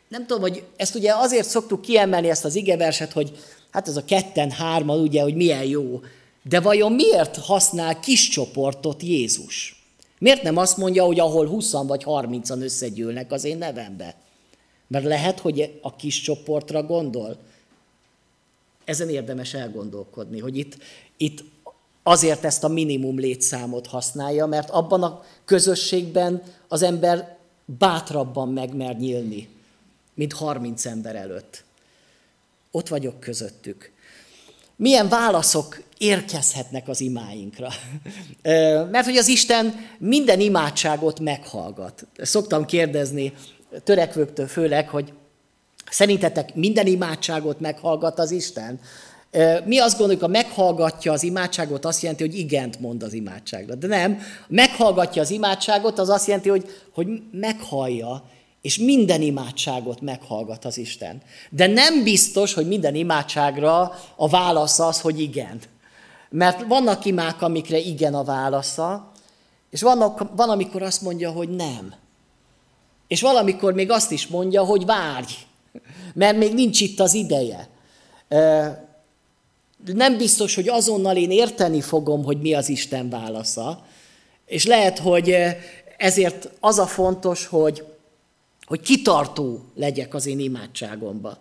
Nem tudom, hogy ezt ugye azért szoktuk kiemelni ezt az igeverset, hogy hát ez a ketten, hárman, ugye, hogy milyen jó. De vajon miért használ kis csoportot Jézus? Miért nem azt mondja, hogy ahol 20 vagy 30-an összegyűlnek az én nevembe? Mert lehet, hogy a kis csoportra gondol. Ezen érdemes elgondolkodni, hogy itt, itt azért ezt a minimum létszámot használja, mert abban a közösségben az ember bátrabban megmer nyílni, mint 30 ember előtt. Ott vagyok közöttük. Milyen válaszok érkezhetnek az imáinkra? Mert hogy az Isten minden imádságot meghallgat. Szoktam kérdezni törekvőktől főleg, hogy szerintetek minden imádságot meghallgat az Isten? Mi azt gondoljuk, ha meghallgatja az imádságot, azt jelenti, hogy igent mond az imádságra. De nem, meghallgatja az imádságot, az azt jelenti, hogy, hogy meghallja, és minden imádságot meghallgat az Isten. De nem biztos, hogy minden imádságra a válasz az, hogy igen. Mert vannak imák, amikre igen a válasza, és vannak, van, amikor azt mondja, hogy nem. És valamikor még azt is mondja, hogy várj, mert még nincs itt az ideje. Nem biztos, hogy azonnal én érteni fogom, hogy mi az Isten válasza, és lehet, hogy ezért az a fontos, hogy, hogy kitartó legyek az én imádságomba.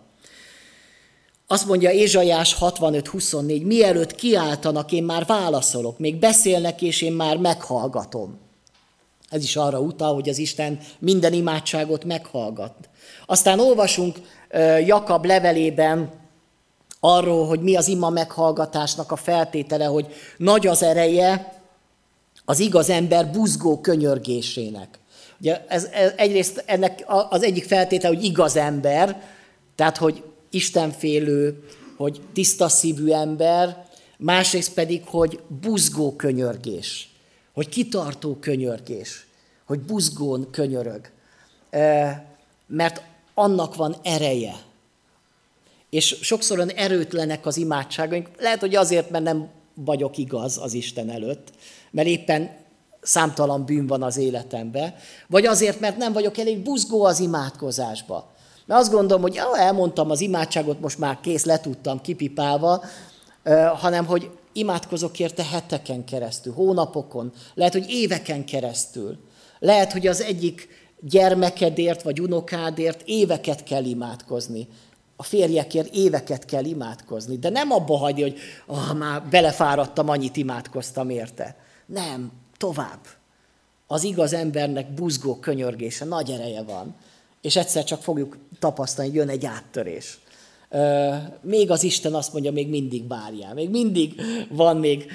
Azt mondja Ézsajás 65-24, mielőtt kiáltanak, én már válaszolok, még beszélnek, és én már meghallgatom. Ez is arra utal, hogy az Isten minden imádságot meghallgat. Aztán olvasunk Jakab levelében arról, hogy mi az ima meghallgatásnak a feltétele, hogy nagy az ereje az igaz ember buzgó könyörgésének. Ugye ez, ez egyrészt ennek az egyik feltétele, hogy igaz ember, tehát hogy istenfélő, hogy tiszta szívű ember, másrészt pedig, hogy buzgó könyörgés, hogy kitartó könyörgés, hogy buzgón könyörög. Mert annak van ereje. És sokszor olyan erőtlenek az imádságaink, lehet, hogy azért, mert nem vagyok igaz az Isten előtt, mert éppen számtalan bűn van az életemben, vagy azért, mert nem vagyok elég buzgó az imádkozásba. Mert azt gondolom, hogy elmondtam az imádságot, most már kész, letudtam kipipálva, hanem hogy imádkozok érte heteken keresztül, hónapokon, lehet, hogy éveken keresztül. Lehet, hogy az egyik gyermekedért vagy unokádért éveket kell imádkozni. A férjekért éveket kell imádkozni. De nem abba hagyni, hogy oh, már belefáradtam, annyit imádkoztam érte. Nem, tovább. Az igaz embernek buzgó könyörgése, nagy ereje van. És egyszer csak fogjuk tapasztalni, hogy jön egy áttörés. Még az Isten azt mondja, még mindig bárjál, még mindig van még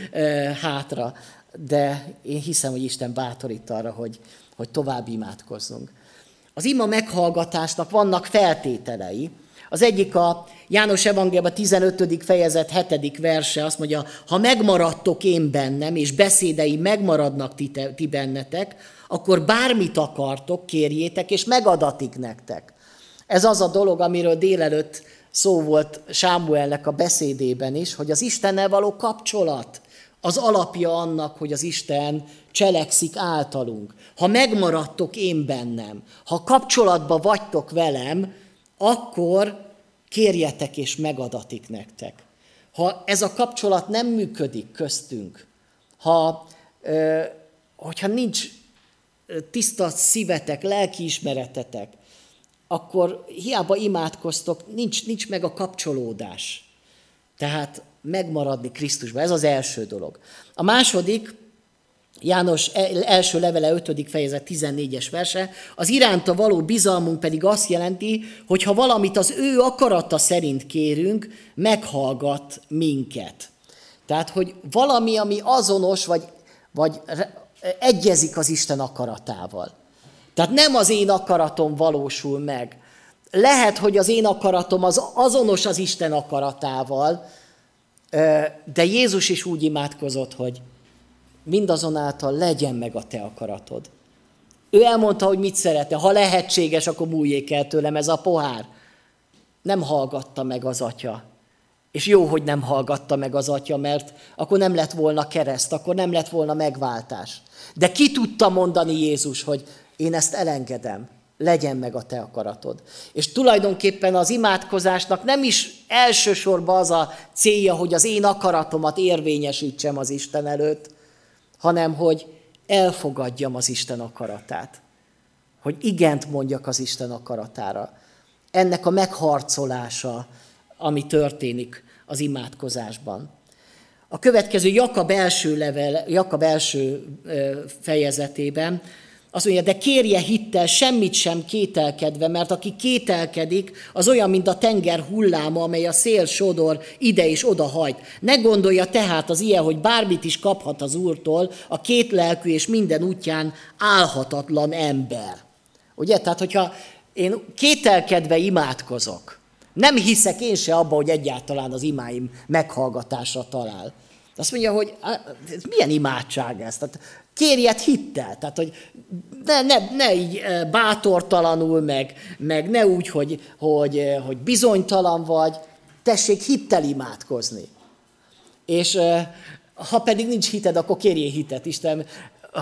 hátra, de én hiszem, hogy Isten bátorít arra, hogy, hogy tovább imádkozzunk. Az ima meghallgatásnak vannak feltételei. Az egyik a János Evangélium 15. fejezet 7. verse, azt mondja, ha megmaradtok én bennem, és beszédei megmaradnak ti, te, ti bennetek, akkor bármit akartok, kérjétek, és megadatik nektek. Ez az a dolog, amiről délelőtt szó volt Sámuelnek a beszédében is, hogy az Istennel való kapcsolat az alapja annak, hogy az Isten cselekszik általunk. Ha megmaradtok én bennem, ha kapcsolatba vagytok velem, akkor kérjetek és megadatik nektek. Ha ez a kapcsolat nem működik köztünk, ha, hogyha nincs tiszta szívetek, lelkiismeretetek, akkor hiába imádkoztok, nincs, nincs meg a kapcsolódás. Tehát megmaradni Krisztusban. Ez az első dolog. A második, János első levele 5. fejezet 14-es verse, az iránta való bizalmunk pedig azt jelenti, hogy ha valamit az ő akarata szerint kérünk, meghallgat minket. Tehát, hogy valami, ami azonos, vagy, vagy egyezik az Isten akaratával. Tehát nem az én akaratom valósul meg. Lehet, hogy az én akaratom az azonos az Isten akaratával, de Jézus is úgy imádkozott, hogy mindazonáltal legyen meg a te akaratod. Ő elmondta, hogy mit szeretne. Ha lehetséges, akkor múljék el tőlem ez a pohár. Nem hallgatta meg az atya. És jó, hogy nem hallgatta meg az atya, mert akkor nem lett volna kereszt, akkor nem lett volna megváltás. De ki tudta mondani Jézus, hogy én ezt elengedem, legyen meg a te akaratod. És tulajdonképpen az imádkozásnak nem is elsősorban az a célja, hogy az én akaratomat érvényesítsem az Isten előtt, hanem hogy elfogadjam az Isten akaratát. Hogy igent mondjak az Isten akaratára. Ennek a megharcolása, ami történik az imádkozásban. A következő Jakab első, level, Jakab első fejezetében azt mondja, de kérje hittel, semmit sem kételkedve, mert aki kételkedik, az olyan, mint a tenger hulláma, amely a szél sodor ide és oda hajt. Ne gondolja tehát az ilyen, hogy bármit is kaphat az Úrtól, a két lelkű és minden útján álhatatlan ember. Ugye? Tehát, hogyha én kételkedve imádkozok, nem hiszek én se abba, hogy egyáltalán az imáim meghallgatásra talál. Azt mondja, hogy ez milyen imádság ez? Tehát kérjed hittel, tehát hogy ne, ne, ne így bátortalanul, meg, meg ne úgy, hogy, hogy, hogy bizonytalan vagy, tessék hittel imádkozni. És ha pedig nincs hited, akkor kérjél hitet, Isten,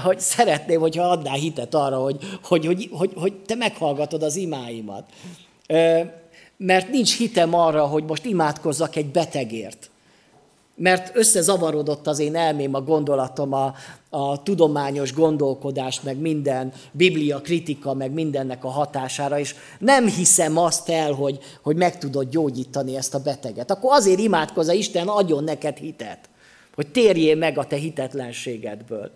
hogy szeretném, hogyha adnál hitet arra, hogy, hogy, hogy, hogy, hogy te meghallgatod az imáimat. Mert nincs hitem arra, hogy most imádkozzak egy betegért mert összezavarodott az én elmém, a gondolatom, a, a tudományos gondolkodás, meg minden biblia kritika, meg mindennek a hatására, és nem hiszem azt el, hogy, hogy meg tudod gyógyítani ezt a beteget. Akkor azért imádkozza, Isten adjon neked hitet, hogy térjél meg a te hitetlenségedből.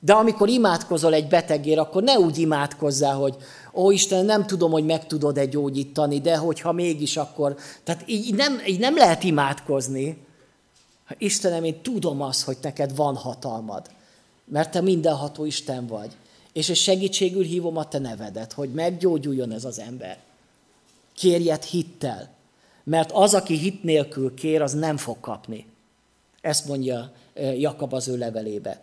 De amikor imádkozol egy betegért, akkor ne úgy imádkozzál, hogy ó Isten, nem tudom, hogy meg tudod-e gyógyítani, de hogyha mégis, akkor... Tehát így nem, így nem lehet imádkozni, Istenem, én tudom azt, hogy neked van hatalmad, mert te mindenható Isten vagy. És egy segítségül hívom a te nevedet, hogy meggyógyuljon ez az ember. Kérjed hittel, mert az, aki hit nélkül kér, az nem fog kapni. Ezt mondja Jakab az ő levelébe.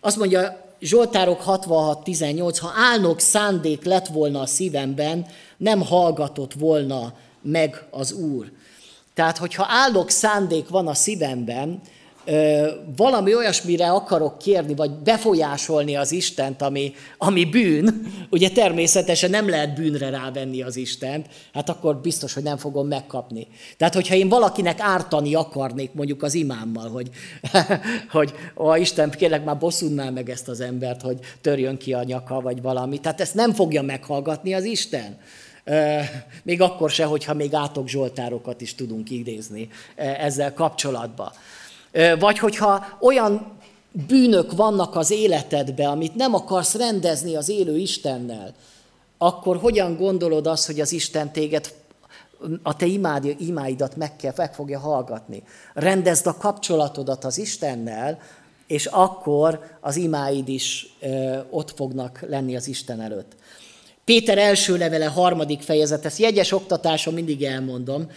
Azt mondja Zsoltárok 66.18, ha álnok szándék lett volna a szívemben, nem hallgatott volna meg az Úr. Tehát, hogyha áldok szándék van a szívemben, valami olyasmire akarok kérni, vagy befolyásolni az Istent, ami, ami bűn, ugye természetesen nem lehet bűnre rávenni az Istent, hát akkor biztos, hogy nem fogom megkapni. Tehát, hogyha én valakinek ártani akarnék, mondjuk az imámmal, hogy, hogy ó, Isten, kérlek már bosszúnnál meg ezt az embert, hogy törjön ki a nyaka, vagy valami. Tehát ezt nem fogja meghallgatni az Isten. Még akkor se, hogyha még átok Zsoltárokat is tudunk idézni ezzel kapcsolatban. Vagy hogyha olyan bűnök vannak az életedbe, amit nem akarsz rendezni az élő Istennel, akkor hogyan gondolod azt, hogy az Isten téged, a te imád, imáidat meg, kell, meg fogja hallgatni? Rendezd a kapcsolatodat az Istennel, és akkor az imáid is ö, ott fognak lenni az Isten előtt. Péter első levele, harmadik fejezet, ezt jegyes oktatáson mindig elmondom.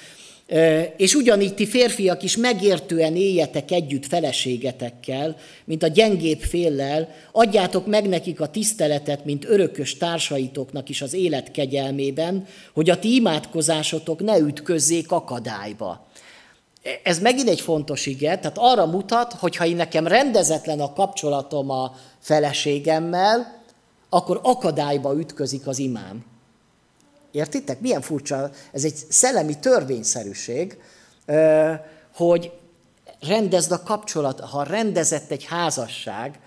És ugyanígy ti férfiak is megértően éljetek együtt feleségetekkel, mint a gyengébb féllel, adjátok meg nekik a tiszteletet, mint örökös társaitoknak is az élet kegyelmében, hogy a ti imádkozásotok ne ütközzék akadályba. Ez megint egy fontos ige, tehát arra mutat, hogy ha én nekem rendezetlen a kapcsolatom a feleségemmel, akkor akadályba ütközik az imám. Értitek? Milyen furcsa, ez egy szellemi törvényszerűség, hogy rendezd a kapcsolat, ha rendezett egy házasság,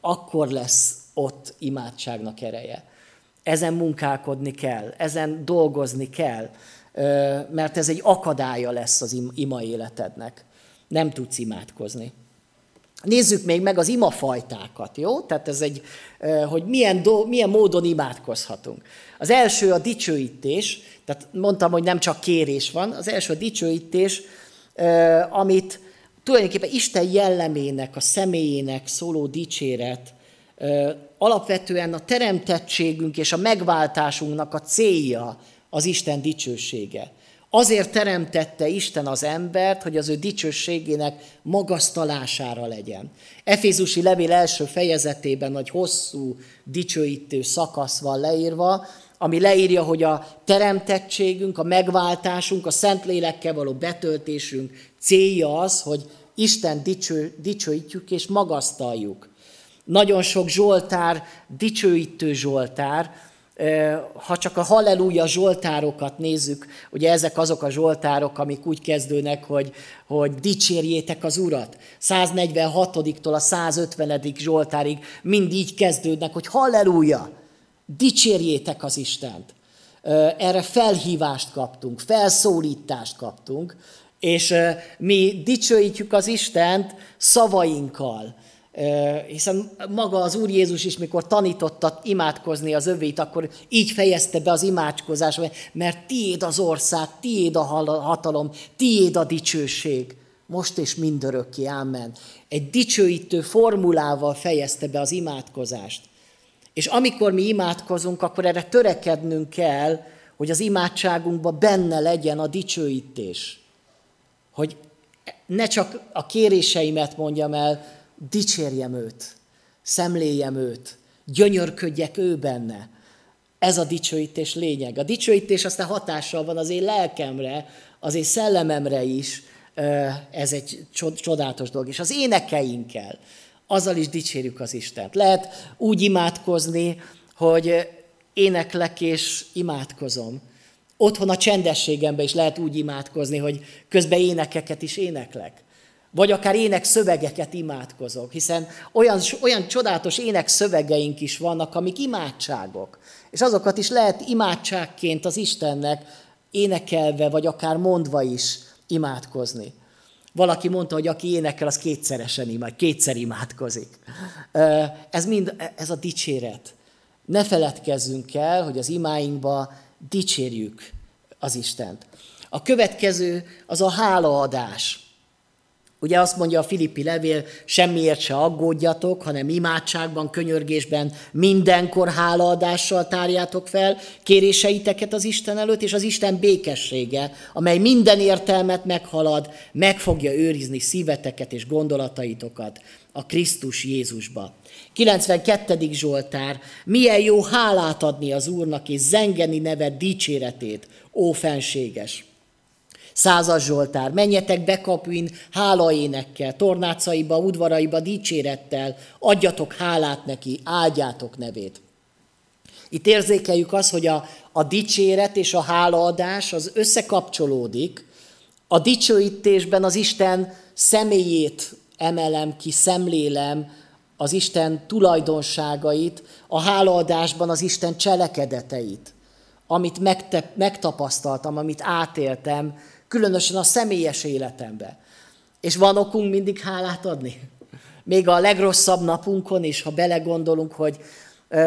akkor lesz ott imádságnak ereje. Ezen munkálkodni kell, ezen dolgozni kell, mert ez egy akadálya lesz az ima életednek. Nem tudsz imádkozni. Nézzük még meg az imafajtákat, jó? Tehát ez egy, hogy milyen, do, milyen módon imádkozhatunk. Az első a dicsőítés, tehát mondtam, hogy nem csak kérés van, az első a dicsőítés, amit tulajdonképpen Isten jellemének, a személyének szóló dicséret, alapvetően a teremtettségünk és a megváltásunknak a célja az Isten dicsősége. Azért teremtette Isten az embert, hogy az ő dicsőségének magasztalására legyen. Efézusi levél első fejezetében nagy hosszú dicsőítő szakasz van leírva, ami leírja, hogy a teremtettségünk, a megváltásunk, a Szentlélekkel való betöltésünk célja az, hogy Isten dicső, dicsőítjük és magasztaljuk. Nagyon sok Zsoltár, dicsőítő Zsoltár, ha csak a halleluja zsoltárokat nézzük, ugye ezek azok a zsoltárok, amik úgy kezdődnek, hogy, hogy dicsérjétek az Urat. 146-tól a 150. zsoltárig mind így kezdődnek, hogy halleluja, dicsérjétek az Istent. Erre felhívást kaptunk, felszólítást kaptunk, és mi dicsőítjük az Istent szavainkkal, hiszen maga az Úr Jézus is, mikor tanította imádkozni az övét, akkor így fejezte be az imádkozás, mert tiéd az ország, tiéd a hatalom, tiéd a dicsőség, most és mindörökké, ámen. Egy dicsőítő formulával fejezte be az imádkozást. És amikor mi imádkozunk, akkor erre törekednünk kell, hogy az imádságunkban benne legyen a dicsőítés. Hogy ne csak a kéréseimet mondjam el, dicsérjem őt, szemléljem őt, gyönyörködjek ő benne. Ez a dicsőítés lényeg. A dicsőítés aztán hatással van az én lelkemre, az én szellememre is, ez egy csodálatos dolog. És az énekeinkkel, azzal is dicsérjük az Istent. Lehet úgy imádkozni, hogy éneklek és imádkozom. Otthon a csendességemben is lehet úgy imádkozni, hogy közben énekeket is éneklek. Vagy akár ének szövegeket imádkozok, hiszen olyan, olyan csodálatos ének szövegeink is vannak, amik imádságok. És azokat is lehet imádságként az Istennek énekelve, vagy akár mondva is imádkozni. Valaki mondta, hogy aki énekel, az kétszeresen imád, kétszer imádkozik. Ez mind, ez a dicséret. Ne feledkezzünk el, hogy az imáinkba dicsérjük az Istent. A következő az a hálaadás. Ugye azt mondja a Filippi levél, semmiért se aggódjatok, hanem imádságban, könyörgésben mindenkor hálaadással tárjátok fel kéréseiteket az Isten előtt, és az Isten békessége, amely minden értelmet meghalad, meg fogja őrizni szíveteket és gondolataitokat a Krisztus Jézusba. 92. Zsoltár, milyen jó hálát adni az Úrnak, és zengeni neved dicséretét, ó fenséges. Százas Zsoltár, menjetek bekapuin hálaénekkel, tornácaiba, udvaraiba dicsérettel, adjatok hálát neki, áldjátok nevét. Itt érzékeljük azt, hogy a, a dicséret és a hálaadás az összekapcsolódik. A dicsőítésben az Isten személyét emelem ki, szemlélem, az Isten tulajdonságait, a hálaadásban az Isten cselekedeteit, amit megtapasztaltam, amit átéltem, különösen a személyes életembe. És van okunk mindig hálát adni? Még a legrosszabb napunkon is, ha belegondolunk, hogy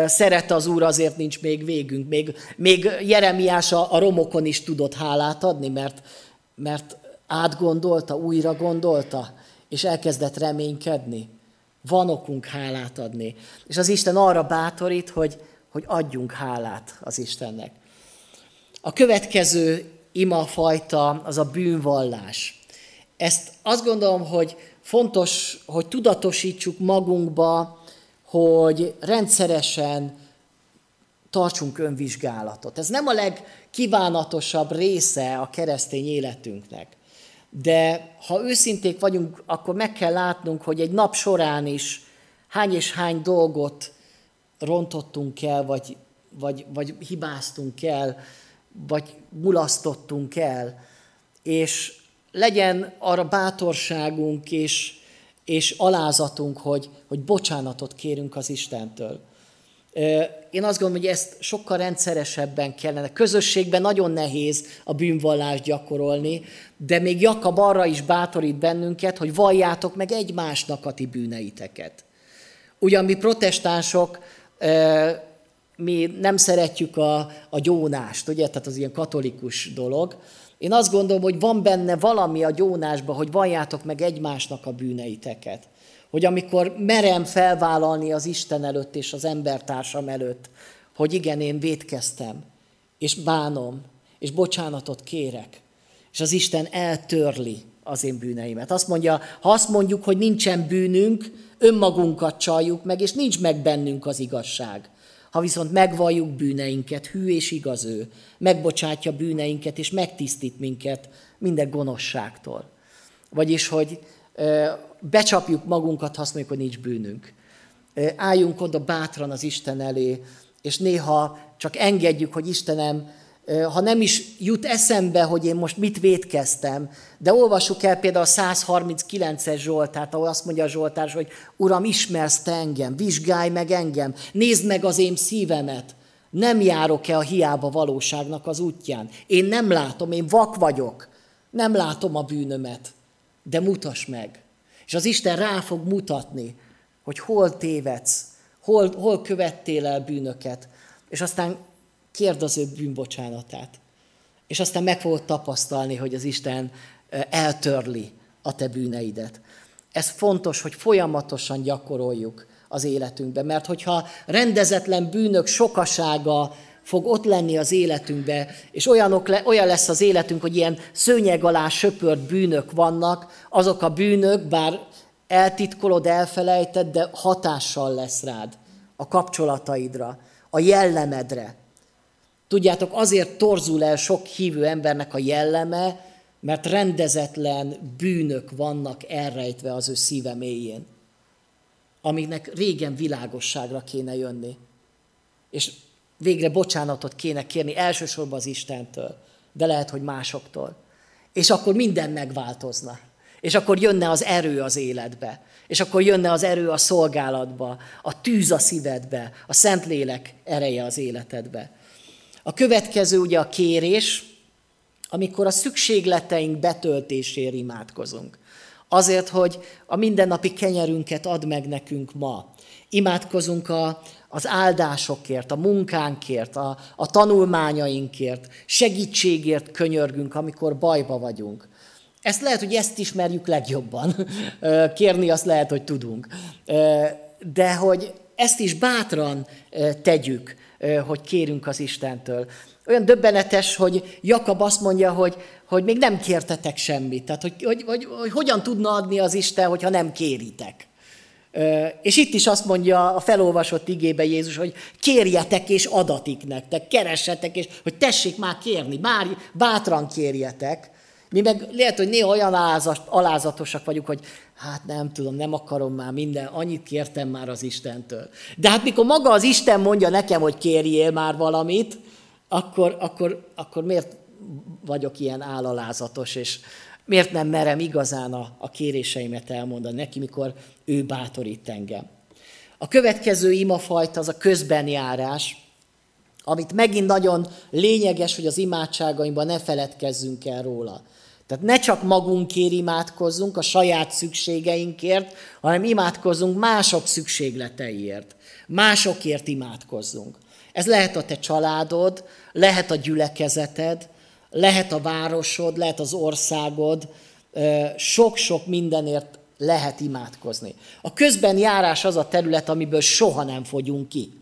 szeret az Úr, azért nincs még végünk. Még, még Jeremiás a, a romokon is tudott hálát adni, mert, mert átgondolta, újra gondolta, és elkezdett reménykedni. Van okunk hálát adni. És az Isten arra bátorít, hogy, hogy adjunk hálát az Istennek. A következő imafajta az a bűnvallás. Ezt azt gondolom, hogy fontos, hogy tudatosítsuk magunkba, hogy rendszeresen tartsunk önvizsgálatot. Ez nem a legkívánatosabb része a keresztény életünknek. De ha őszinték vagyunk, akkor meg kell látnunk, hogy egy nap során is hány és hány dolgot rontottunk el, vagy, vagy, vagy hibáztunk el, vagy mulasztottunk el. És legyen arra bátorságunk és, és alázatunk, hogy, hogy bocsánatot kérünk az Istentől. Én azt gondolom, hogy ezt sokkal rendszeresebben kellene. Közösségben nagyon nehéz a bűnvallást gyakorolni, de még Jakab arra is bátorít bennünket, hogy valljátok meg egymásnak a ti bűneiteket. Ugyan mi protestánsok, mi nem szeretjük a, a gyónást, ugye, tehát az ilyen katolikus dolog. Én azt gondolom, hogy van benne valami a gyónásban, hogy valljátok meg egymásnak a bűneiteket hogy amikor merem felvállalni az Isten előtt és az embertársam előtt, hogy igen, én védkeztem, és bánom, és bocsánatot kérek, és az Isten eltörli az én bűneimet. Azt mondja, ha azt mondjuk, hogy nincsen bűnünk, önmagunkat csaljuk meg, és nincs meg bennünk az igazság. Ha viszont megvalljuk bűneinket, hű és igaz ő, megbocsátja bűneinket, és megtisztít minket minden gonoszságtól. Vagyis, hogy becsapjuk magunkat, ha azt mondjuk, hogy nincs bűnünk. Álljunk oda bátran az Isten elé, és néha csak engedjük, hogy Istenem, ha nem is jut eszembe, hogy én most mit védkeztem, de olvassuk el például a 139-es Zsoltát, ahol azt mondja a Zsoltár, hogy Uram, ismersz te engem, vizsgálj meg engem, nézd meg az én szívemet, nem járok-e a hiába valóságnak az útján. Én nem látom, én vak vagyok, nem látom a bűnömet, de mutas meg. És az Isten rá fog mutatni, hogy hol tévedsz, hol, hol követtél el bűnöket, és aztán kérd az ő bűnbocsánatát. És aztán meg fogod tapasztalni, hogy az Isten eltörli a te bűneidet. Ez fontos, hogy folyamatosan gyakoroljuk az életünkben, mert hogyha rendezetlen bűnök sokasága fog ott lenni az életünkbe, és olyanok le, olyan lesz az életünk, hogy ilyen szőnyeg alá söpört bűnök vannak, azok a bűnök, bár eltitkolod, elfelejted, de hatással lesz rád, a kapcsolataidra, a jellemedre. Tudjátok, azért torzul el sok hívő embernek a jelleme, mert rendezetlen bűnök vannak elrejtve az ő szíve mélyén, amiknek régen világosságra kéne jönni. És végre bocsánatot kéne kérni elsősorban az Istentől, de lehet, hogy másoktól. És akkor minden megváltozna. És akkor jönne az erő az életbe. És akkor jönne az erő a szolgálatba, a tűz a szívedbe, a Szentlélek ereje az életedbe. A következő ugye a kérés, amikor a szükségleteink betöltésére imádkozunk. Azért, hogy a mindennapi kenyerünket ad meg nekünk ma. Imádkozunk a, az áldásokért, a munkánkért, a, a tanulmányainkért, segítségért könyörgünk, amikor bajba vagyunk. Ezt lehet, hogy ezt ismerjük legjobban. Kérni azt lehet, hogy tudunk. De hogy ezt is bátran tegyük, hogy kérünk az Istentől. Olyan döbbenetes, hogy Jakab azt mondja, hogy, hogy még nem kértetek semmit. Tehát, hogy, hogy, hogy, hogy hogyan tudna adni az Isten, hogyha nem kéritek. És itt is azt mondja a felolvasott igébe Jézus, hogy kérjetek és adatik nektek, keressetek, és hogy tessék már kérni, bár bátran kérjetek. Mi meg lehet, hogy néha olyan alázatosak vagyunk, hogy hát nem tudom, nem akarom már minden, annyit kértem már az Istentől. De hát mikor maga az Isten mondja nekem, hogy kérjél már valamit, akkor, akkor, akkor miért vagyok ilyen állalázatos, és miért nem merem igazán a, a kéréseimet elmondani neki, mikor ő bátorít engem. A következő imafajta az a közbenjárás, amit megint nagyon lényeges, hogy az imádságainkban ne feledkezzünk el róla. Tehát ne csak magunkért imádkozzunk a saját szükségeinkért, hanem imádkozzunk mások szükségleteiért. Másokért imádkozzunk. Ez lehet a te családod, lehet a gyülekezeted, lehet a városod, lehet az országod, sok-sok mindenért lehet imádkozni. A közben járás az a terület, amiből soha nem fogyunk ki.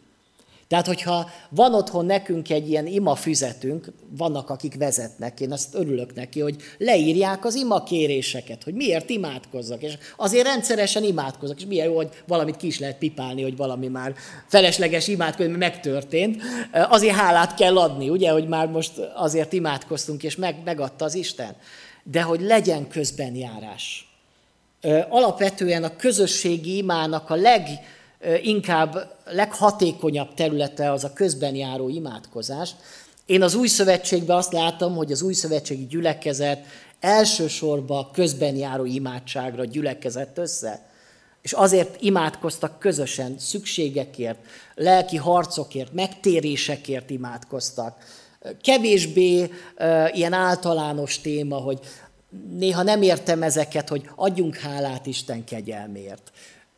Tehát, hogyha van otthon nekünk egy ilyen ima füzetünk, vannak, akik vezetnek, én azt örülök neki, hogy leírják az ima kéréseket, hogy miért imádkozzak, és azért rendszeresen imádkozok, és milyen jó, hogy valamit ki is lehet pipálni, hogy valami már felesleges imádkozni, megtörtént. Azért hálát kell adni, ugye, hogy már most azért imádkoztunk, és meg, megadta az Isten. De hogy legyen közben járás. Alapvetően a közösségi imának a leg inkább leghatékonyabb területe az a közben járó imádkozás. Én az új szövetségben azt látom, hogy az új szövetségi gyülekezet elsősorban közben járó imádságra gyülekezett össze. És azért imádkoztak közösen, szükségekért, lelki harcokért, megtérésekért imádkoztak. Kevésbé uh, ilyen általános téma, hogy néha nem értem ezeket, hogy adjunk hálát Isten kegyelmért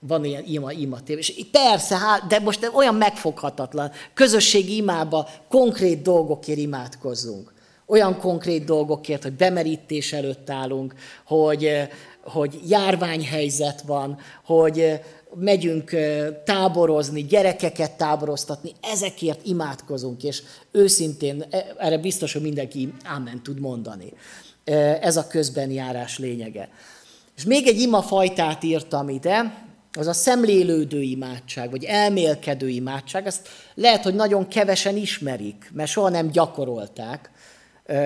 van ilyen ima, ima tév. És persze, de most olyan megfoghatatlan. Közösségi imába konkrét dolgokért imádkozzunk. Olyan konkrét dolgokért, hogy bemerítés előtt állunk, hogy, hogy járványhelyzet van, hogy megyünk táborozni, gyerekeket táboroztatni, ezekért imádkozunk, és őszintén e, erre biztos, hogy mindenki ámen tud mondani. Ez a közbenjárás lényege. És még egy ima fajtát írtam ide, az a szemlélődő imádság, vagy elmélkedő imádság, ezt lehet, hogy nagyon kevesen ismerik, mert soha nem gyakorolták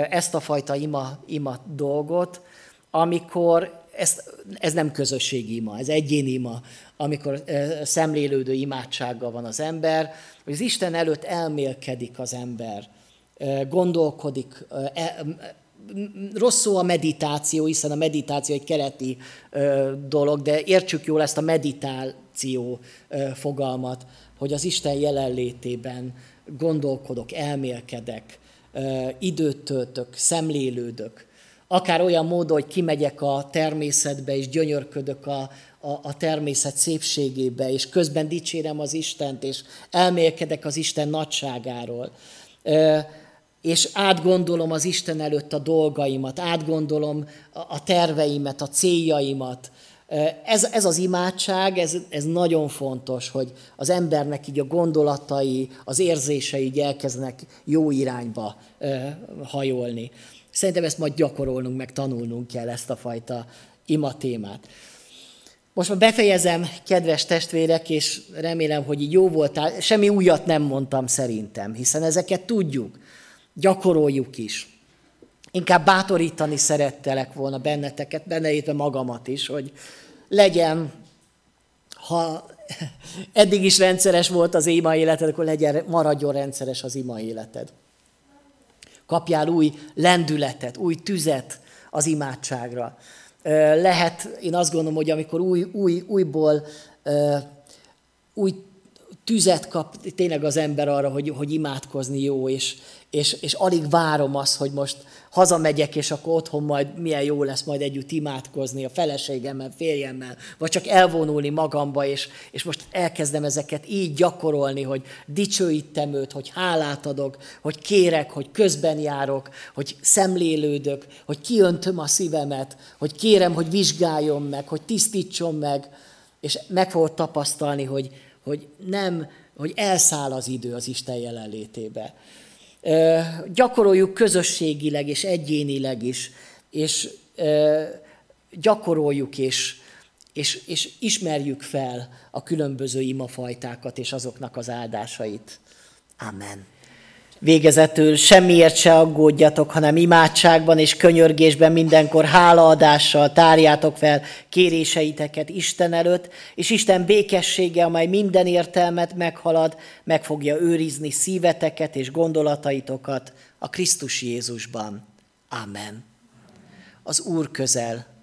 ezt a fajta ima, ima dolgot, amikor ez, ez nem közösségi ima, ez egyéni ima, amikor szemlélődő imádsággal van az ember, hogy az Isten előtt elmélkedik az ember, gondolkodik, e, rossz szó a meditáció, hiszen a meditáció egy keleti dolog, de értsük jól ezt a meditáció fogalmat, hogy az Isten jelenlétében gondolkodok, elmélkedek, időt töltök, szemlélődök. Akár olyan módon, hogy kimegyek a természetbe, és gyönyörködök a, a, a természet szépségébe, és közben dicsérem az Istent, és elmélkedek az Isten nagyságáról. Ö, és átgondolom az Isten előtt a dolgaimat, átgondolom a terveimet, a céljaimat. Ez, ez az imádság, ez, ez nagyon fontos, hogy az embernek így a gondolatai, az érzései így elkezdenek jó irányba hajolni. Szerintem ezt majd gyakorolnunk, meg tanulnunk kell ezt a fajta ima témát. Most már befejezem, kedves testvérek, és remélem, hogy így jó voltál. Semmi újat nem mondtam szerintem, hiszen ezeket tudjuk gyakoroljuk is. Inkább bátorítani szerettelek volna benneteket, benne magamat is, hogy legyen, ha eddig is rendszeres volt az ima életed, akkor legyen, maradjon rendszeres az ima életed. Kapjál új lendületet, új tüzet az imádságra. Lehet, én azt gondolom, hogy amikor új, új, újból új tüzet kap tényleg az ember arra, hogy, hogy imádkozni jó, és, és, és alig várom azt, hogy most hazamegyek, és akkor otthon majd milyen jó lesz majd együtt imádkozni a feleségemmel, férjemmel, vagy csak elvonulni magamba, és, és most elkezdem ezeket így gyakorolni, hogy dicsőítem őt, hogy hálát adok, hogy kérek, hogy közben járok, hogy szemlélődök, hogy kiöntöm a szívemet, hogy kérem, hogy vizsgáljon meg, hogy tisztítson meg, és meg fogod tapasztalni, hogy, hogy nem, hogy elszáll az idő az Isten jelenlétébe gyakoroljuk közösségileg és egyénileg is, és gyakoroljuk és, és, és ismerjük fel a különböző imafajtákat és azoknak az áldásait. Amen. Végezetül semmiért se aggódjatok, hanem imádságban és könyörgésben mindenkor hálaadással tárjátok fel kéréseiteket Isten előtt, és Isten békessége, amely minden értelmet meghalad, meg fogja őrizni szíveteket és gondolataitokat a Krisztus Jézusban. Amen. Az Úr közel